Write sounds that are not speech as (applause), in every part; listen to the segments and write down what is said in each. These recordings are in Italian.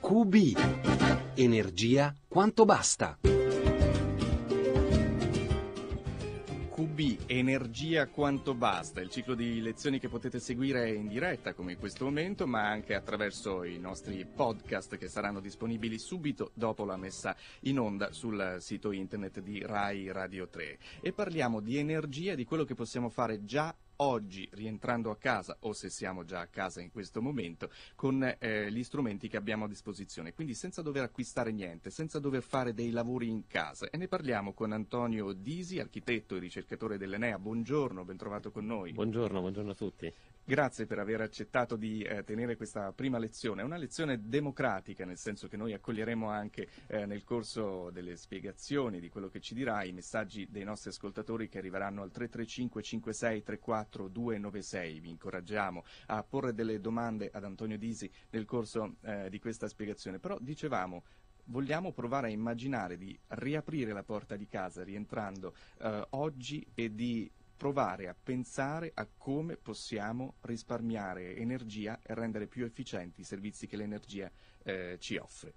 QB. Energia quanto basta. QB, energia quanto basta, il ciclo di lezioni che potete seguire in diretta come in questo momento, ma anche attraverso i nostri podcast che saranno disponibili subito dopo la messa in onda sul sito internet di Rai Radio 3. E parliamo di energia, di quello che possiamo fare già oggi rientrando a casa o se siamo già a casa in questo momento con eh, gli strumenti che abbiamo a disposizione, quindi senza dover acquistare niente, senza dover fare dei lavori in casa e ne parliamo con Antonio Disi, architetto e ricercatore dell'Enea. Buongiorno, ben trovato con noi. Buongiorno, buongiorno a tutti. Grazie per aver accettato di eh, tenere questa prima lezione. È una lezione democratica, nel senso che noi accoglieremo anche eh, nel corso delle spiegazioni di quello che ci dirà i messaggi dei nostri ascoltatori che arriveranno al 335 56 34 296. Vi incoraggiamo a porre delle domande ad Antonio Disi nel corso eh, di questa spiegazione. Però dicevamo vogliamo provare a immaginare di riaprire la porta di casa rientrando eh, oggi e di provare a pensare a come possiamo risparmiare energia e rendere più efficienti i servizi che l'energia eh, ci offre.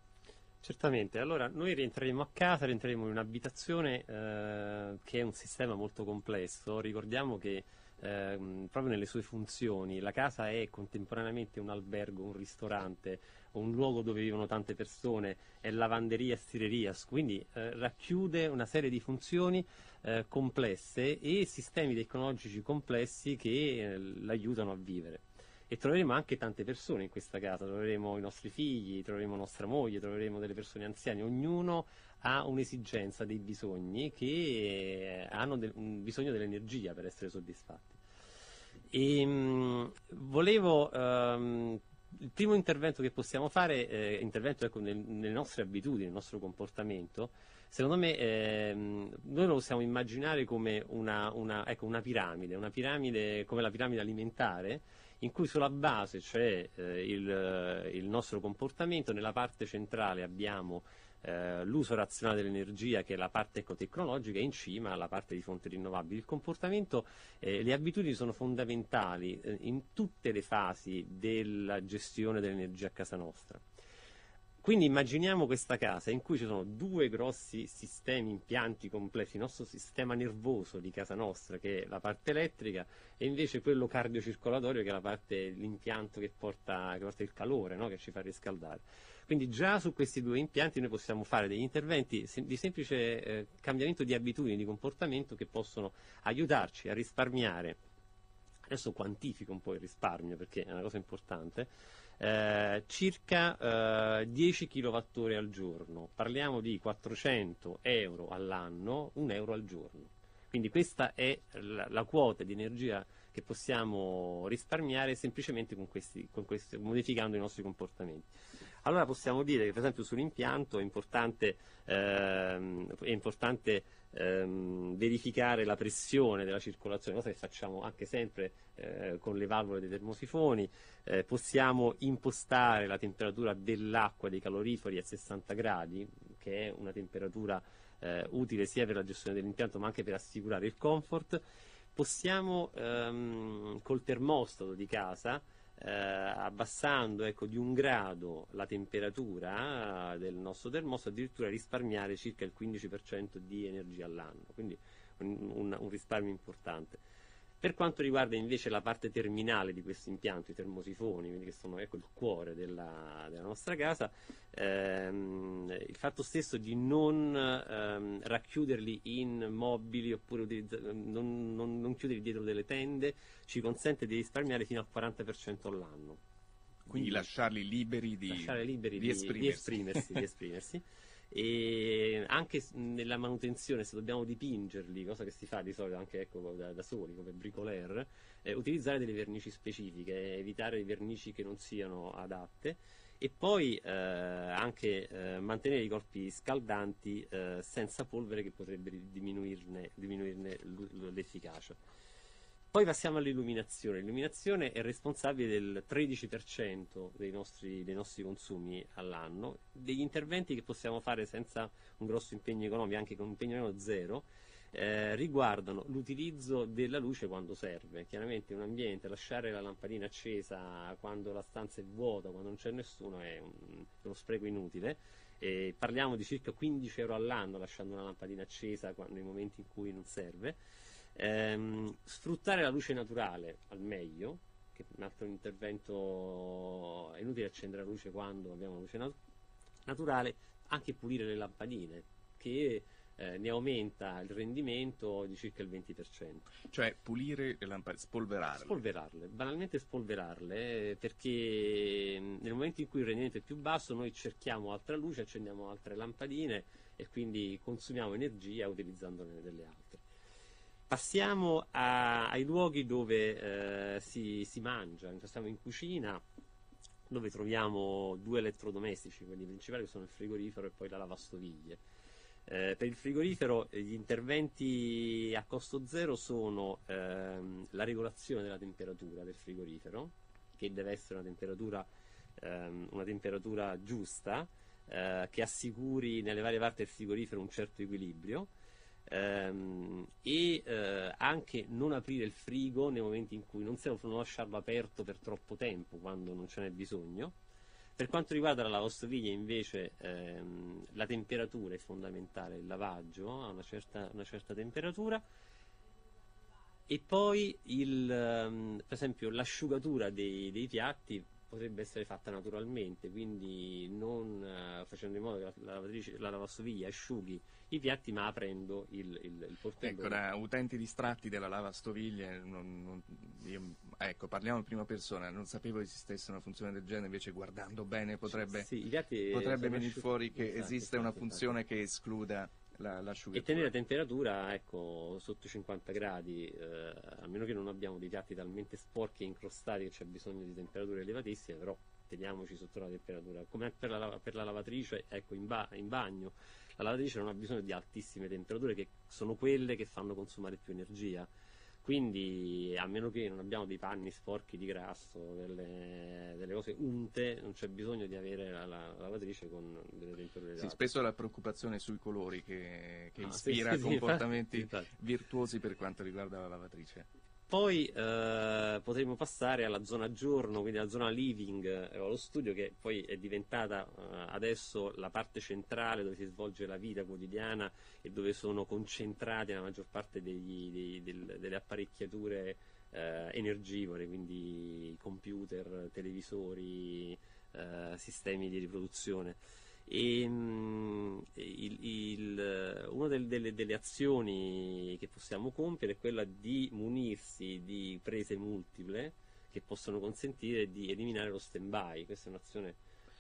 Certamente, allora noi rientreremo a casa, rientreremo in un'abitazione eh, che è un sistema molto complesso, ricordiamo che eh, proprio nelle sue funzioni. La casa è contemporaneamente un albergo, un ristorante, un luogo dove vivono tante persone, è lavanderia e stireria, quindi eh, racchiude una serie di funzioni eh, complesse e sistemi tecnologici complessi che eh, l'aiutano a vivere. E troveremo anche tante persone in questa casa, troveremo i nostri figli, troveremo nostra moglie, troveremo delle persone anziane, ognuno ha un'esigenza, dei bisogni che hanno de- bisogno dell'energia per essere soddisfatti. E, mh, mm, volevo um, il primo intervento che possiamo fare, eh, intervento ecco, nel, nelle nostre abitudini, nel nostro comportamento, secondo me ehm, noi lo possiamo immaginare come una, una, ecco, una, piramide, una piramide come la piramide alimentare, in cui sulla base c'è eh, il, il nostro comportamento, nella parte centrale abbiamo eh, l'uso razionale dell'energia che è la parte ecotecnologica e in cima la parte di fonti rinnovabili. Il comportamento, eh, le abitudini sono fondamentali eh, in tutte le fasi della gestione dell'energia a casa nostra. Quindi immaginiamo questa casa in cui ci sono due grossi sistemi, impianti complessi, il nostro sistema nervoso di casa nostra che è la parte elettrica e invece quello cardiocircolatorio che è parte, l'impianto che porta, che porta il calore, no? che ci fa riscaldare. Quindi già su questi due impianti noi possiamo fare degli interventi di semplice eh, cambiamento di abitudini, di comportamento che possono aiutarci a risparmiare. Adesso quantifico un po' il risparmio perché è una cosa importante. Eh, circa eh, 10 kWh al giorno, parliamo di 400 euro all'anno, 1 euro al giorno. Quindi questa è la, la quota di energia che possiamo risparmiare semplicemente con questi, con questi, modificando i nostri comportamenti allora possiamo dire che per esempio sull'impianto è importante, ehm, è importante ehm, verificare la pressione della circolazione, cosa che facciamo anche sempre eh, con le valvole dei termosifoni, eh, possiamo impostare la temperatura dell'acqua dei caloriferi a 60 gradi, che è una temperatura eh, utile sia per la gestione dell'impianto ma anche per assicurare il comfort. Possiamo ehm, col termostato di casa eh, abbassando ecco, di un grado la temperatura del nostro termostato addirittura risparmiare circa il 15% di energia all'anno, quindi un, un, un risparmio importante. Per quanto riguarda invece la parte terminale di questo impianto, i termosifoni, che sono ecco, il cuore della, della nostra casa, ehm, il fatto stesso di non ehm, racchiuderli in mobili oppure non, non, non, chiuderli dietro delle tende ci consente di risparmiare fino al 40% all'anno. Quindi lasciarli liberi di, lasciare liberi di, di esprimersi. Di esprimersi, di esprimersi. (laughs) e anche nella manutenzione se dobbiamo dipingerli, cosa che si fa di solito anche ecco, da, da, soli come bricoleur, eh, utilizzare delle vernici specifiche, evitare vernici che non siano adatte e poi eh, anche eh, mantenere i corpi scaldanti eh, senza polvere che potrebbe diminuirne, diminuirne l'efficacia. Poi passiamo all'illuminazione. L'illuminazione è responsabile del 13% dei nostri, dei nostri, consumi all'anno, degli interventi che possiamo fare senza un grosso impegno economico, anche con un impegno zero, eh, riguardano l'utilizzo della luce quando serve. Chiaramente un ambiente lasciare la lampadina accesa quando la stanza è vuota, quando non c'è nessuno, è un, uno spreco inutile. E parliamo di circa 15 euro all'anno lasciando una lampadina accesa nei momenti in cui non serve. Ehm, sfruttare la luce naturale al meglio, che è un altro intervento, è inutile accendere la luce quando abbiamo la luce nat- naturale, anche pulire le lampadine, che eh, ne aumenta il rendimento di circa il 20%. Cioè pulire le lampadine, spolverarle. Spolverarle, banalmente spolverarle, perché nel momento in cui il rendimento è più basso noi cerchiamo altra luce, accendiamo altre lampadine e quindi consumiamo energia utilizzandone delle altre. Passiamo a, ai luoghi dove eh, si, si mangia, stiamo in cucina, dove troviamo due elettrodomestici, quelli principali che sono il frigorifero e poi la lavastoviglie. Eh, per il frigorifero gli interventi a costo zero sono ehm, la regolazione della temperatura del frigorifero, che deve essere una temperatura, ehm, una temperatura giusta, eh, che assicuri nelle varie parti del frigorifero un certo equilibrio, ehm, e eh, anche non aprire il frigo nei momenti in cui non serve non lasciarlo aperto per troppo tempo quando non ce n'è bisogno. Per quanto riguarda la lavastoviglie invece ehm, la temperatura è fondamentale, il lavaggio a una certa, una certa temperatura e poi il, ehm, per esempio l'asciugatura dei, dei piatti potrebbe essere fatta naturalmente, quindi non uh, facendo in modo che la, lavatrice, la lavastoviglie asciughi i piatti, ma aprendo il, il, il portello. Ecco, da utenti distratti della lavastoviglie, non, non, io, ecco, parliamo in prima persona, non sapevo esistesse una funzione del genere, invece guardando bene potrebbe, sì, potrebbe venire fuori che esatto, esiste esatto, una funzione esatto. che escluda la, e tenere la temperatura ecco, sotto i 50 gradi, eh, a meno che non abbiamo dei piatti talmente sporchi e incrostati che c'è bisogno di temperature elevatissime, però teniamoci sotto la temperatura. Come per la, per la lavatrice, ecco, in, ba- in bagno, la lavatrice non ha bisogno di altissime temperature che sono quelle che fanno consumare più energia quindi a meno che non abbiamo dei panni sporchi di grasso, delle, delle cose unte, non c'è bisogno di avere la, la lavatrice con delle temperature. Sì, spesso la preoccupazione sui colori che, che ah, ispira sì, sì, comportamenti infatti, infatti. virtuosi per quanto riguarda la lavatrice. Poi eh, potremo passare alla zona giorno, quindi alla zona living eh, o allo studio, che poi è diventata eh, adesso la parte centrale dove si svolge la vita quotidiana e dove sono concentrate la maggior parte degli, dei, del, delle apparecchiature eh, energivore, quindi computer, televisori, eh, sistemi di riproduzione. E, mh, il, il, una del, delle, delle, azioni che possiamo compiere è quella di munirsi di prese multiple che possono consentire di eliminare lo stand by. Questa è un'azione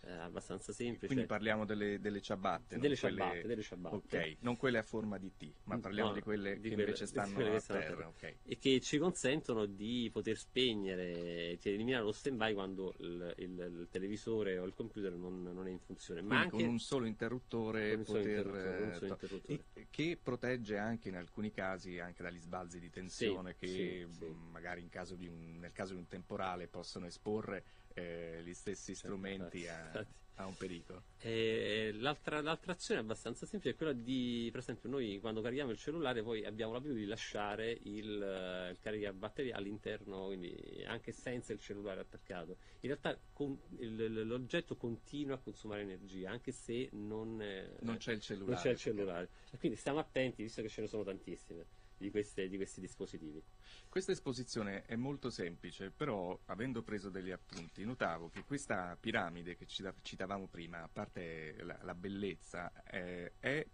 eh, abbastanza semplice. Quindi parliamo delle, delle ciabatte, delle, ciabatte, quelle... delle ciabatte. Ok, non quelle a forma di T, ma parliamo no, di quelle di che quelle, invece stanno a terra. terra. Okay. E che ci consentono di poter spegnere, di eliminare lo stand-by quando il, il, il, televisore o il computer non, non è in funzione. Ma anche con un solo interruttore, un poter, interruttore, un solo interruttore. che protegge anche in alcuni casi anche dagli sbalzi di tensione sì, che sì, sì. magari caso un, nel caso di un temporale possono esporre eh, gli stessi strumenti a, a, un pericolo. Eh, l'altra, l'altra, azione abbastanza semplice è quella di, per esempio, noi quando carichiamo il cellulare poi abbiamo l'abitudine di lasciare il, il caricabatteria all'interno, quindi anche senza il cellulare attaccato. In realtà con, il, l'oggetto continua a consumare energia, anche se non, eh, non c'è il cellulare. Non c'è il cellulare. E quindi stiamo attenti, visto che ce ne sono tantissime di, queste, di questi dispositivi. Questa esposizione è molto semplice, però avendo preso degli appunti, notavo che questa piramide che citavamo prima, a parte la, la bellezza, eh, è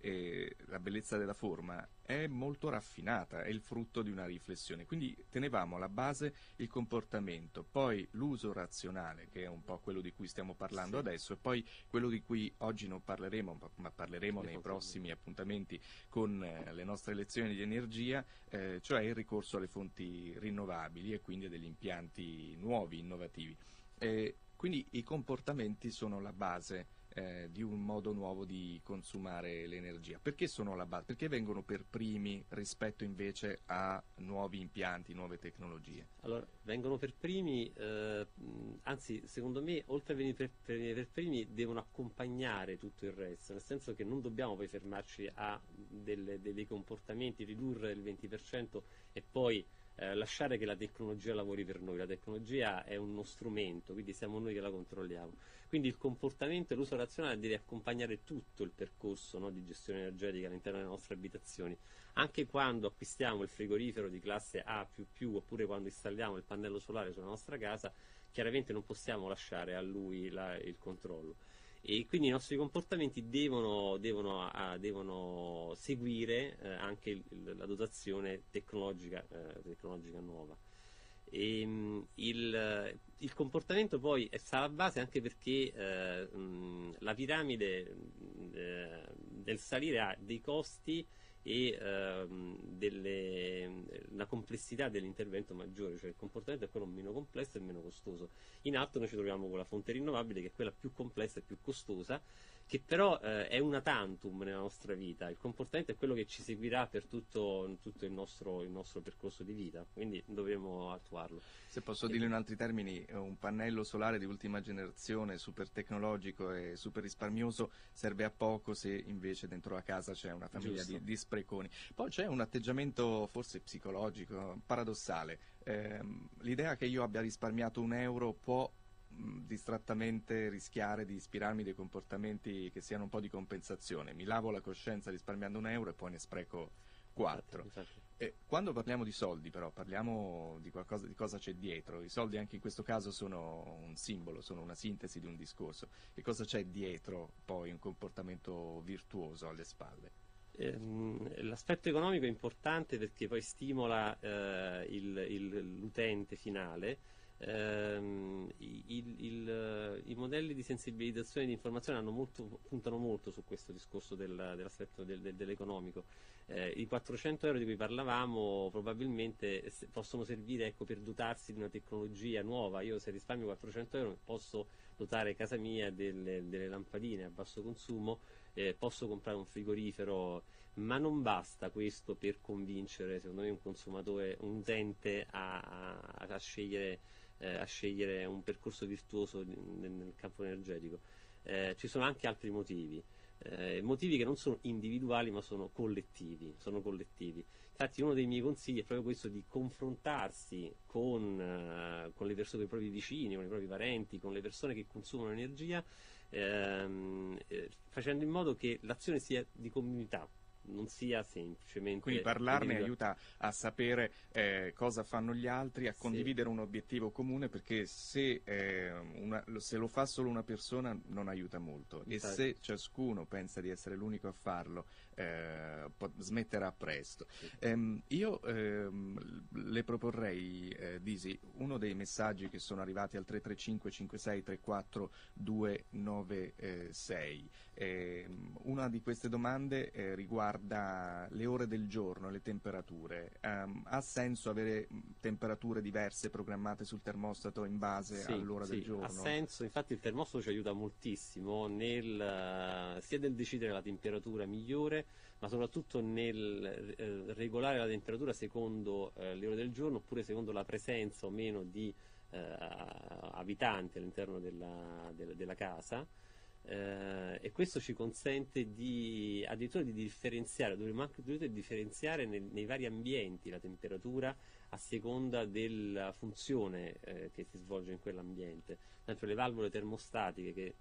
eh, la bellezza della forma è molto raffinata, è il frutto di una riflessione. Quindi tenevamo alla base il comportamento, poi l'uso razionale, che è un po' quello di cui stiamo parlando sì. adesso, e poi quello di cui oggi non parleremo, ma parleremo nei prossimi appuntamenti con eh, le nostre lezioni di energia, eh, cioè il ricorso alle fonti rinnovabili e quindi a degli impianti nuovi, innovativi. Quindi i comportamenti sono la base eh, di un modo nuovo di consumare l'energia. Perché sono alla base? Perché vengono per primi rispetto invece a nuovi impianti, nuove tecnologie? Allora, vengono per primi, eh, anzi secondo me oltre a venire per, per, per, primi devono accompagnare tutto il resto, nel senso che non dobbiamo poi fermarci a delle, dei comportamenti, ridurre il 20% e poi eh, lasciare che la tecnologia lavori per noi. La tecnologia è uno strumento, quindi siamo noi che la controlliamo. Quindi il comportamento e l'uso razionale deve accompagnare tutto il percorso no, di gestione energetica all'interno delle nostre abitazioni. Anche quando acquistiamo il frigorifero di classe A oppure quando installiamo il pannello solare sulla nostra casa, chiaramente non possiamo lasciare a lui la, il controllo e quindi i nostri comportamenti devono, devono, a, devono seguire eh, anche il, la dotazione tecnologica, eh, tecnologica nuova. E, ehm, il, il, comportamento poi sta alla base anche perché eh, mh, la piramide eh, del salire ha dei costi e ehm, delle, la complessità dell'intervento maggiore, cioè il comportamento è quello meno complesso e meno costoso. In alto noi ci troviamo con la fonte rinnovabile che è quella più complessa e più costosa che però eh, è una tantum nella nostra vita, il comportamento è quello che ci seguirà per tutto, tutto il, nostro, il, nostro, percorso di vita, quindi dovremo attuarlo. Se posso e dirlo in altri termini, un pannello solare di ultima generazione, super tecnologico e super risparmioso, serve a poco se invece dentro la casa c'è una famiglia di, di, spreconi. Poi c'è un atteggiamento forse psicologico, paradossale. Eh, l'idea che io abbia risparmiato un euro può distrattamente rischiare di ispirarmi dei comportamenti che siano un po' di compensazione. Mi lavo la coscienza risparmiando un euro e poi ne spreco quattro. E quando parliamo di soldi, però, parliamo di, qualcosa, di cosa c'è dietro. I soldi anche in questo caso sono un simbolo, sono una sintesi di un discorso. Che cosa c'è dietro poi un comportamento virtuoso alle spalle? Ehm, l'aspetto economico è importante perché poi stimola eh, il, il, l'utente finale ehm, il, il, i modelli di sensibilizzazione e di informazione molto, puntano molto su questo discorso del, dell'aspetto del, del, dell'economico. Eh, I 400 euro di cui parlavamo probabilmente possono servire ecco, per dotarsi di una tecnologia nuova. Io se risparmio 400 euro posso dotare casa mia delle, delle lampadine a basso consumo, eh, posso comprare un frigorifero, ma non basta questo per convincere secondo me un consumatore, un utente a, a, a scegliere eh, a scegliere un percorso virtuoso nel, nel campo energetico. Eh, ci sono anche altri motivi, eh, motivi che non sono individuali ma sono collettivi, sono collettivi. Infatti uno dei miei consigli è proprio questo di confrontarsi con, uh, con le persone, con i propri vicini, con i propri parenti, con le persone che consumano energia, ehm, eh, facendo in modo che l'azione sia di comunità, non sia semplicemente... Quindi parlarne aiuta a sapere eh, cosa fanno gli altri, a condividere sì. un obiettivo comune, perché se, eh, una, se, lo fa solo una persona non aiuta molto e se ciascuno pensa di essere l'unico a farlo eh, smetterà presto. Ehm, io ehm, le proporrei, eh, Disi, uno dei messaggi che sono arrivati al 335 56 34 296. una di queste domande eh, riguarda le ore del giorno, le temperature. Um, ha senso avere temperature diverse programmate sul termostato in base sì, all'ora sì, del giorno? Ha senso, infatti il termostato ci aiuta moltissimo nel, sia nel decidere la temperatura migliore ma soprattutto nel eh, regolare la temperatura secondo eh, le ore del giorno oppure secondo la presenza o meno di eh, abitanti all'interno della, della, della casa. Eh, e questo ci consente di, addirittura di differenziare, dovremmo anche differenziare nel, nei vari ambienti la temperatura a seconda della funzione eh, che si svolge in quell'ambiente. Per esempio le valvole termostatiche che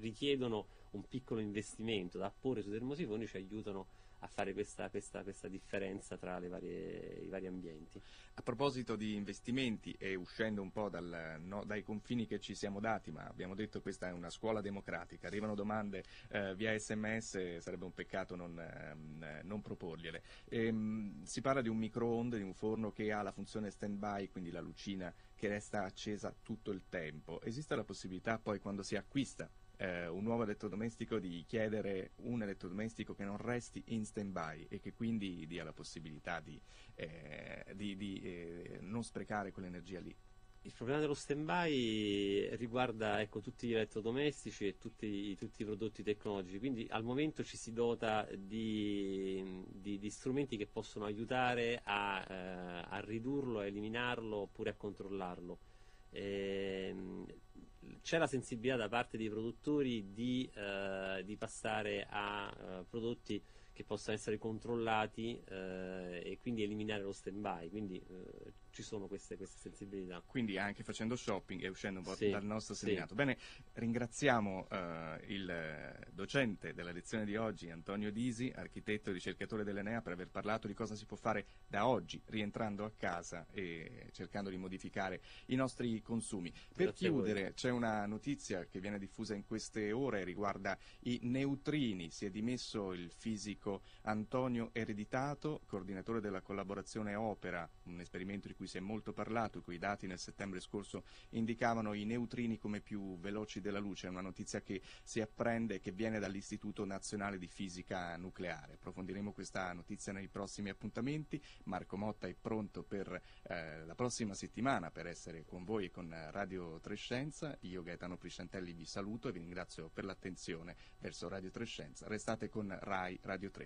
richiedono un piccolo investimento da apporre sui termosifoni ci aiutano a fare questa, questa, questa differenza tra varie, i vari ambienti. A proposito di investimenti e uscendo un po' dal, no, dai confini che ci siamo dati, ma abbiamo detto che questa è una scuola democratica, arrivano domande eh, via sms, sarebbe un peccato non, eh, non proporgliele. E, ehm, si parla di un microonde, di un forno che ha la funzione stand by, quindi la lucina che resta accesa tutto il tempo. Esiste la possibilità poi quando si acquista eh, un nuovo elettrodomestico di chiedere un elettrodomestico che non resti in stand by e che quindi dia la possibilità di, eh, di, di eh, non sprecare quell'energia lì. Il problema dello stand-by riguarda ecco, tutti gli elettrodomestici e tutti, tutti, i prodotti tecnologici, quindi al momento ci si dota di, di, di strumenti che possono aiutare a, eh, a, ridurlo, a eliminarlo oppure a controllarlo. Ehm, c'è la sensibilità da parte dei produttori di, eh, di passare a uh, prodotti che possano essere controllati eh, e quindi eliminare lo stand by. Quindi eh, ci sono queste, queste, sensibilità. Quindi anche facendo shopping e uscendo un po' sì, dal nostro seminato. Sì. Bene, ringraziamo eh, il docente della lezione di oggi, Antonio Disi, architetto e ricercatore dell'Enea, per aver parlato di cosa si può fare da oggi, rientrando a casa e cercando di modificare i nostri consumi. Per Grazie chiudere, c'è una notizia che viene diffusa in queste ore, riguarda i neutrini. Si è dimesso il fisico Antonio Ereditato, coordinatore della collaborazione Opera, un esperimento di cui si è molto parlato, i cui dati nel settembre scorso indicavano i neutrini come più veloci della luce, è una notizia che si apprende e che viene dall'Istituto Nazionale di Fisica Nucleare. Approfondiremo questa notizia nei prossimi appuntamenti. Marco Motta è pronto per eh, la prossima settimana per essere con voi e con Radio Trescenza. Io Gaetano Priscentelli vi saluto e vi ringrazio per l'attenzione verso Radio Trescenza. Restate con RAI Radio 3.